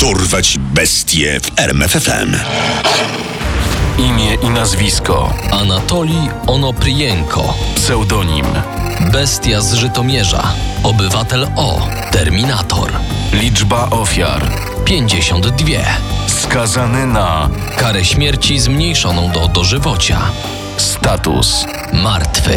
Dorwać bestie w RMFFM. Imię i nazwisko. Anatolii Onoprijenko. Pseudonim. Bestia z Żytomierza. Obywatel O. Terminator. Liczba ofiar. 52. Skazany na Karę śmierci zmniejszoną do dożywocia. status. Martwy.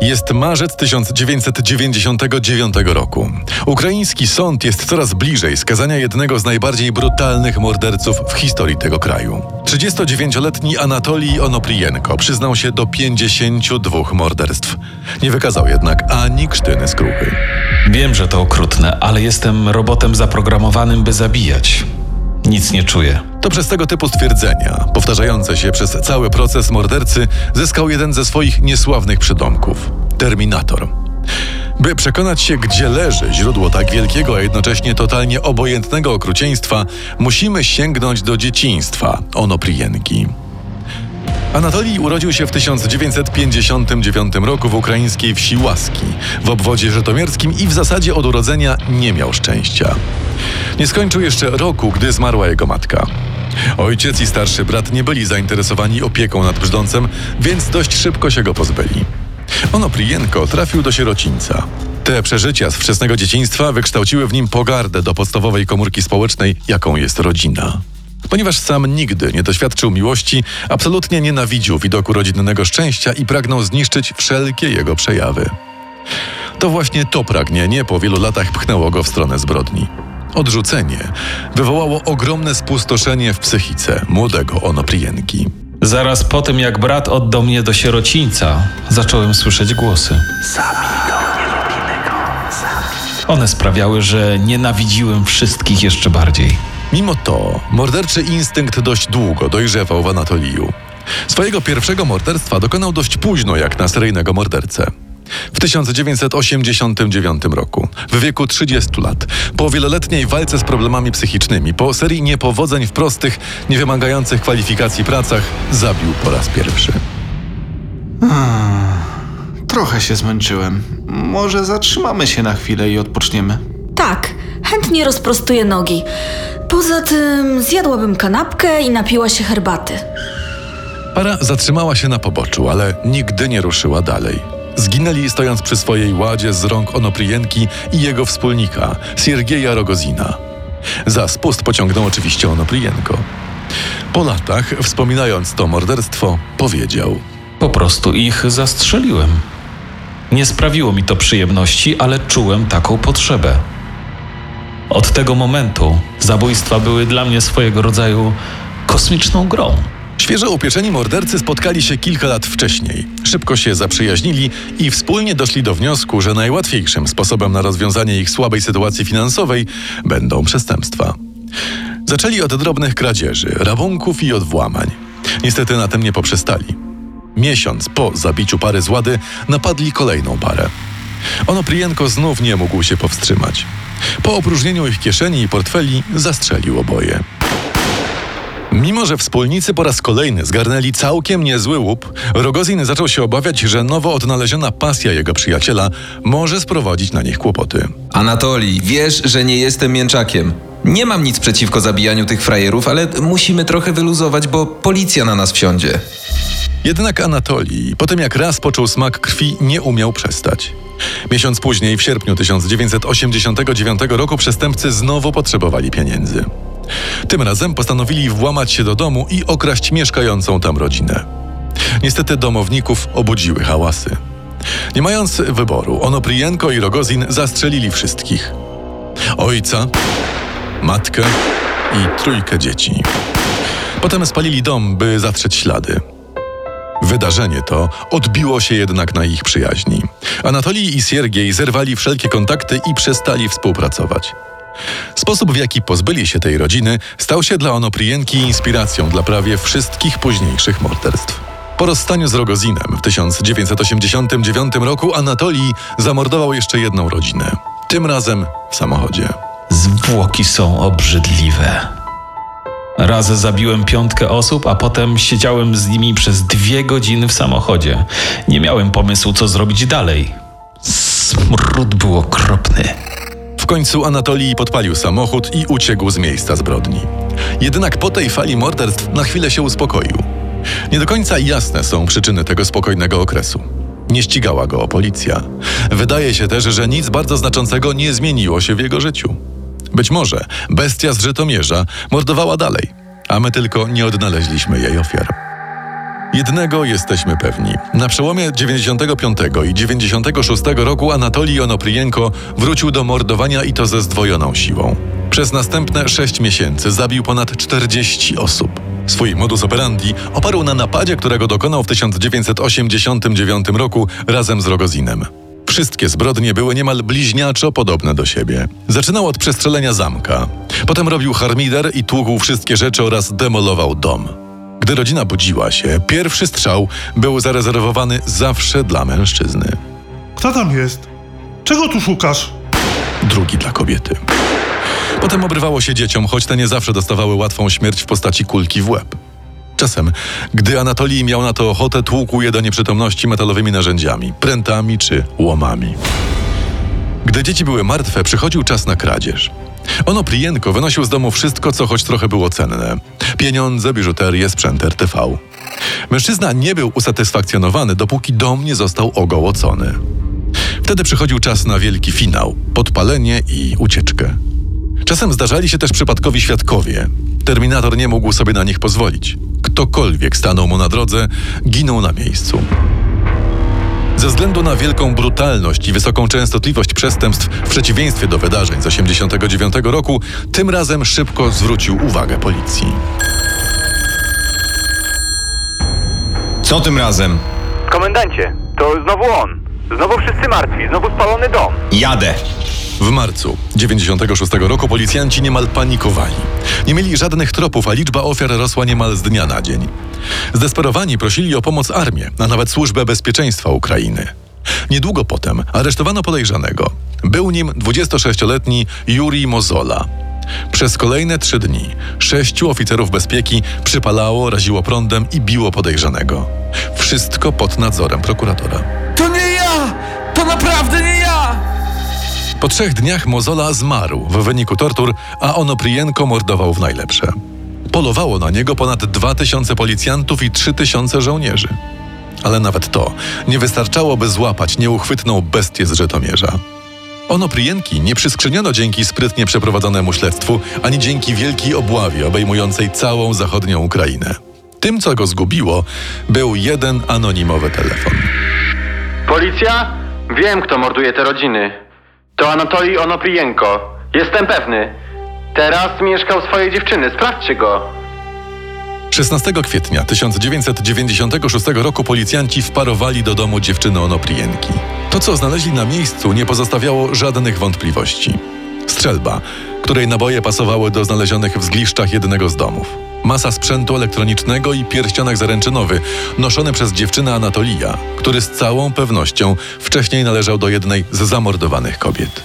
Jest marzec 1999 roku. Ukraiński sąd jest coraz bliżej skazania jednego z najbardziej brutalnych morderców w historii tego kraju. 39-letni Anatolij Onoprijenko przyznał się do 52 morderstw. Nie wykazał jednak ani krztyny skruchy. Wiem, że to okrutne, ale jestem robotem zaprogramowanym, by zabijać. Nic nie czuję. To przez tego typu stwierdzenia, powtarzające się przez cały proces mordercy, zyskał jeden ze swoich niesławnych przydomków Terminator. By przekonać się, gdzie leży źródło tak wielkiego, a jednocześnie totalnie obojętnego okrucieństwa, musimy sięgnąć do dzieciństwa Onoprijenki. Anatolij urodził się w 1959 roku w ukraińskiej wsi Łaski, w obwodzie żytomierskim i w zasadzie od urodzenia nie miał szczęścia. Nie skończył jeszcze roku, gdy zmarła jego matka. Ojciec i starszy brat nie byli zainteresowani opieką nad brzdącem, więc dość szybko się go pozbyli. Onoprijenko trafił do sierocińca. Te przeżycia z wczesnego dzieciństwa wykształciły w nim pogardę do podstawowej komórki społecznej, jaką jest rodzina. Ponieważ sam nigdy nie doświadczył miłości, absolutnie nienawidził widoku rodzinnego szczęścia i pragnął zniszczyć wszelkie jego przejawy. To właśnie to pragnienie po wielu latach pchnęło go w stronę zbrodni. Odrzucenie wywołało ogromne spustoszenie w psychice młodego Onoprijenki. Zaraz po tym, jak brat oddał mnie do sierocińca, zacząłem słyszeć głosy. One sprawiały, że nienawidziłem wszystkich jeszcze bardziej. Mimo to morderczy instynkt dość długo dojrzewał w Anatoliju. Swojego pierwszego morderstwa dokonał dość późno jak na seryjnego mordercę. W 1989 roku, w wieku 30 lat, po wieloletniej walce z problemami psychicznymi, po serii niepowodzeń w prostych, niewymagających kwalifikacji pracach, zabił po raz pierwszy. Trochę się zmęczyłem. Może zatrzymamy się na chwilę i odpoczniemy. Tak, chętnie rozprostuję nogi. Poza tym zjadłabym kanapkę i napiła się herbaty. Para zatrzymała się na poboczu, ale nigdy nie ruszyła dalej. Zginęli stojąc przy swojej ładzie z rąk Onoprijenki i jego wspólnika, Siergieja Rogozina. Za spust pociągnął oczywiście Onoprijenko. Po latach, wspominając to morderstwo, powiedział – Po prostu ich zastrzeliłem. Nie sprawiło mi to przyjemności, ale czułem taką potrzebę. Od tego momentu zabójstwa były dla mnie swojego rodzaju kosmiczną grą. Świeżo upieczeni mordercy spotkali się kilka lat wcześniej. Szybko się zaprzyjaźnili i wspólnie doszli do wniosku, że najłatwiejszym sposobem na rozwiązanie ich słabej sytuacji finansowej będą przestępstwa. Zaczęli od drobnych kradzieży, rabunków i od włamań. Niestety na tym nie poprzestali. Miesiąc po zabiciu pary z łady napadli kolejną parę. Onoprijenko znów nie mógł się powstrzymać. Po opróżnieniu ich kieszeni i portfeli zastrzelił oboje. Mimo, że wspólnicy po raz kolejny zgarnęli całkiem niezły łup, Rogozin zaczął się obawiać, że nowo odnaleziona pasja jego przyjaciela może sprowadzić na nich kłopoty. Anatolii, wiesz, że nie jestem mięczakiem. Nie mam nic przeciwko zabijaniu tych frajerów, ale musimy trochę wyluzować, bo policja na nas wsiądzie. Jednak Anatolii, po tym jak raz poczuł smak krwi, nie umiał przestać. Miesiąc później, w sierpniu 1989 roku, przestępcy znowu potrzebowali pieniędzy. Tym razem postanowili włamać się do domu i okraść mieszkającą tam rodzinę. Niestety domowników obudziły hałasy. Nie mając wyboru, Onoprijenko i Rogozin zastrzelili wszystkich. Ojca, matkę i trójkę dzieci. Potem spalili dom, by zatrzeć ślady. Wydarzenie to odbiło się jednak na ich przyjaźni. Anatolij i Siergiej zerwali wszelkie kontakty i przestali współpracować. Sposób, w jaki pozbyli się tej rodziny, stał się dla Onoprijenki inspiracją dla prawie wszystkich późniejszych morderstw. Po rozstaniu z Rogozinem w 1989 roku Anatolij zamordował jeszcze jedną rodzinę. Tym razem w samochodzie. Zwłoki są obrzydliwe. Raz zabiłem piątkę osób, a potem siedziałem z nimi przez dwie godziny w samochodzie. Nie miałem pomysłu, co zrobić dalej. Smród był okropny. W końcu Anatolii podpalił samochód i uciekł z miejsca zbrodni. Jednak po tej fali morderstw na chwilę się uspokoił. Nie do końca jasne są przyczyny tego spokojnego okresu. Nie ścigała go policja. Wydaje się też, że nic bardzo znaczącego nie zmieniło się w jego życiu. Być może bestia z Żytomierza mordowała dalej, a my tylko nie odnaleźliśmy jej ofiar. Jednego jesteśmy pewni. Na przełomie 95 i 96 roku Anatolij Onoprijenko wrócił do mordowania i to ze zdwojoną siłą. Przez następne 6 miesięcy zabił ponad 40 osób. Swój modus operandi oparł na napadzie, którego dokonał w 1989 roku razem z Rogozinem. Wszystkie zbrodnie były niemal bliźniaczo podobne do siebie. Zaczynał od przestrzelenia zamka. Potem robił harmider i tłukł wszystkie rzeczy oraz demolował dom. Gdy rodzina budziła się, pierwszy strzał był zarezerwowany zawsze dla mężczyzny, Kto tam jest? Czego tu szukasz? drugi dla kobiety. Potem obrywało się dzieciom, choć te nie zawsze dostawały łatwą śmierć w postaci kulki w łeb. Czasem, gdy Anatolii miał na to ochotę, tłukł je do nieprzytomności metalowymi narzędziami, prętami czy łomami. Gdy dzieci były martwe, przychodził czas na kradzież. Ono Prijenko wynosił z domu wszystko, co choć trochę było cenne. Pieniądze, biżuterię, sprzęt RTV. Mężczyzna nie był usatysfakcjonowany, dopóki dom nie został ogołocony. Wtedy przychodził czas na wielki finał, podpalenie i ucieczkę. Czasem zdarzali się też przypadkowi świadkowie. Terminator nie mógł sobie na nich pozwolić. Ktokolwiek stanął mu na drodze, ginął na miejscu. Ze względu na wielką brutalność i wysoką częstotliwość przestępstw, w przeciwieństwie do wydarzeń z 1989 roku, tym razem szybko zwrócił uwagę policji. Co tym razem? Komendancie, to znowu on. Znowu wszyscy martwi, znowu spalony dom. Jadę. W marcu 96 roku policjanci niemal panikowali. Nie mieli żadnych tropów, a liczba ofiar rosła niemal z dnia na dzień. Zdesperowani prosili o pomoc armię, a nawet służbę bezpieczeństwa Ukrainy. Niedługo potem aresztowano podejrzanego. Był nim 26-letni Juri Mozola. Przez kolejne trzy dni sześciu oficerów bezpieki przypalało, raziło prądem i biło podejrzanego. Wszystko pod nadzorem prokuratora. To nie Po trzech dniach Mozola zmarł w wyniku tortur, a Onoprijenko mordował w najlepsze. Polowało na niego ponad 2000 policjantów i 3000 żołnierzy. Ale nawet to nie wystarczało, by złapać nieuchwytną bestię z Żytomierza. Onoprijenki nie przyskrzyniono dzięki sprytnie przeprowadzonemu śledztwu, ani dzięki wielkiej obławie obejmującej całą zachodnią Ukrainę. Tym, co go zgubiło, był jeden anonimowy telefon. Policja? Wiem, kto morduje te rodziny. To Anatolij Onoprijenko. Jestem pewny. Teraz mieszkał swojej dziewczyny. Sprawdźcie go. 16 kwietnia 1996 roku policjanci wparowali do domu dziewczyny Onoprijenki. To, co znaleźli na miejscu, nie pozostawiało żadnych wątpliwości. Strzelba, której naboje pasowały do znalezionych w zgliszczach jednego z domów. Masa sprzętu elektronicznego i pierścionek zaręczynowy, noszony przez dziewczynę Anatolija, który z całą pewnością wcześniej należał do jednej z zamordowanych kobiet.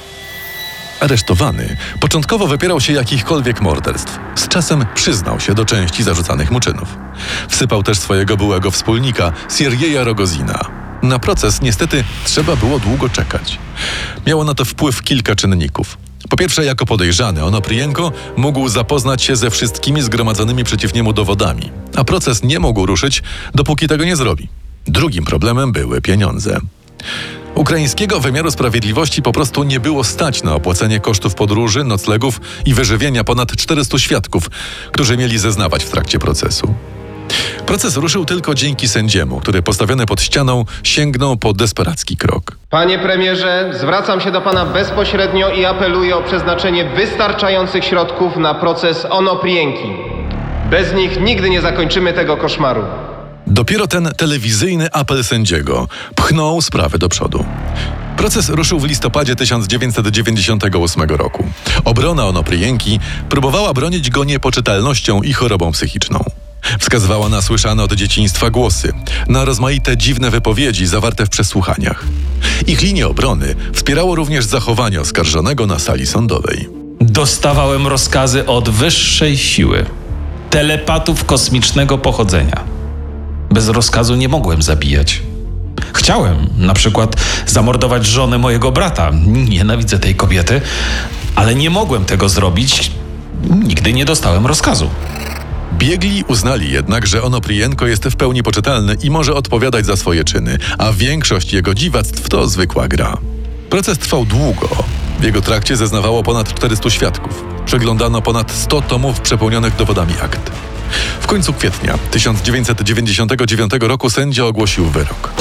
Aresztowany początkowo wypierał się jakichkolwiek morderstw. Z czasem przyznał się do części zarzucanych mu czynów. Wsypał też swojego byłego wspólnika, Sierjeja Rogozina. Na proces niestety trzeba było długo czekać. Miało na to wpływ kilka czynników. Po pierwsze, jako podejrzany, Onoprijenko mógł zapoznać się ze wszystkimi zgromadzonymi przeciw niemu dowodami, a proces nie mógł ruszyć, dopóki tego nie zrobi. Drugim problemem były pieniądze. Ukraińskiego wymiaru sprawiedliwości po prostu nie było stać na opłacenie kosztów podróży, noclegów i wyżywienia ponad 400 świadków, którzy mieli zeznawać w trakcie procesu. Proces ruszył tylko dzięki sędziemu, który postawiony pod ścianą sięgnął po desperacki krok. Panie premierze, zwracam się do pana bezpośrednio i apeluję o przeznaczenie wystarczających środków na proces Onoprienki. Bez nich nigdy nie zakończymy tego koszmaru. Dopiero ten telewizyjny apel sędziego pchnął sprawę do przodu. Proces ruszył w listopadzie 1998 roku. Obrona Onoprijenki próbowała bronić go niepoczytalnością i chorobą psychiczną. Wskazywała na słyszane od dzieciństwa głosy, na rozmaite dziwne wypowiedzi zawarte w przesłuchaniach. Ich linię obrony wspierało również zachowanie oskarżonego na sali sądowej. Dostawałem rozkazy od wyższej siły, telepatów kosmicznego pochodzenia. Bez rozkazu nie mogłem zabijać. Chciałem na przykład zamordować żonę mojego brata. Nienawidzę tej kobiety, ale nie mogłem tego zrobić. Nigdy nie dostałem rozkazu. Biegli uznali jednak, że Onoprienko jest w pełni poczytalny i może odpowiadać za swoje czyny, a większość jego dziwactw to zwykła gra. Proces trwał długo. W jego trakcie zeznawało ponad 400 świadków. Przeglądano ponad 100 tomów przepełnionych dowodami akt. W końcu kwietnia 1999 roku sędzia ogłosił wyrok.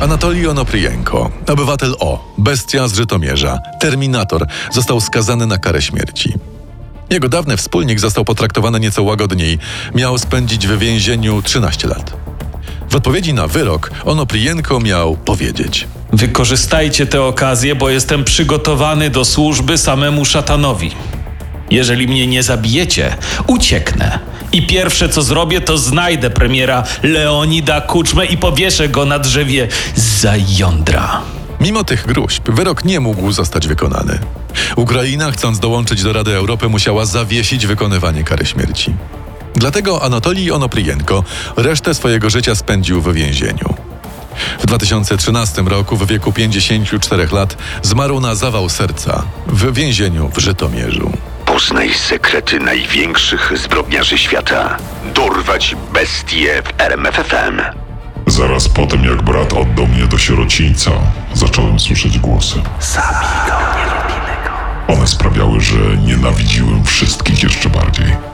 Anatolij Onoprienko, obywatel O, bestia z Żytomierza, terminator, został skazany na karę śmierci. Jego dawny wspólnik został potraktowany nieco łagodniej. Miał spędzić w więzieniu 13 lat. W odpowiedzi na wyrok Onoprienko miał powiedzieć: Wykorzystajcie tę okazję, bo jestem przygotowany do służby samemu szatanowi. Jeżeli mnie nie zabijecie, ucieknę. I pierwsze co zrobię, to znajdę premiera Leonida Kuczmę i powieszę go na drzewie za jądra. Mimo tych gruźb, wyrok nie mógł zostać wykonany. Ukraina, chcąc dołączyć do Rady Europy, musiała zawiesić wykonywanie kary śmierci. Dlatego Anatolij Onoprienko resztę swojego życia spędził w więzieniu. W 2013 roku, w wieku 54 lat, zmarł na zawał serca w więzieniu w Żytomierzu. Poznaj sekrety największych zbrodniarzy świata. Dorwać bestie w RMFFM. Zaraz po tym, jak brat oddał mnie do sierocińca, zacząłem słyszeć głosy. Sami go nie go. One sprawiały, że nienawidziłem wszystkich jeszcze bardziej.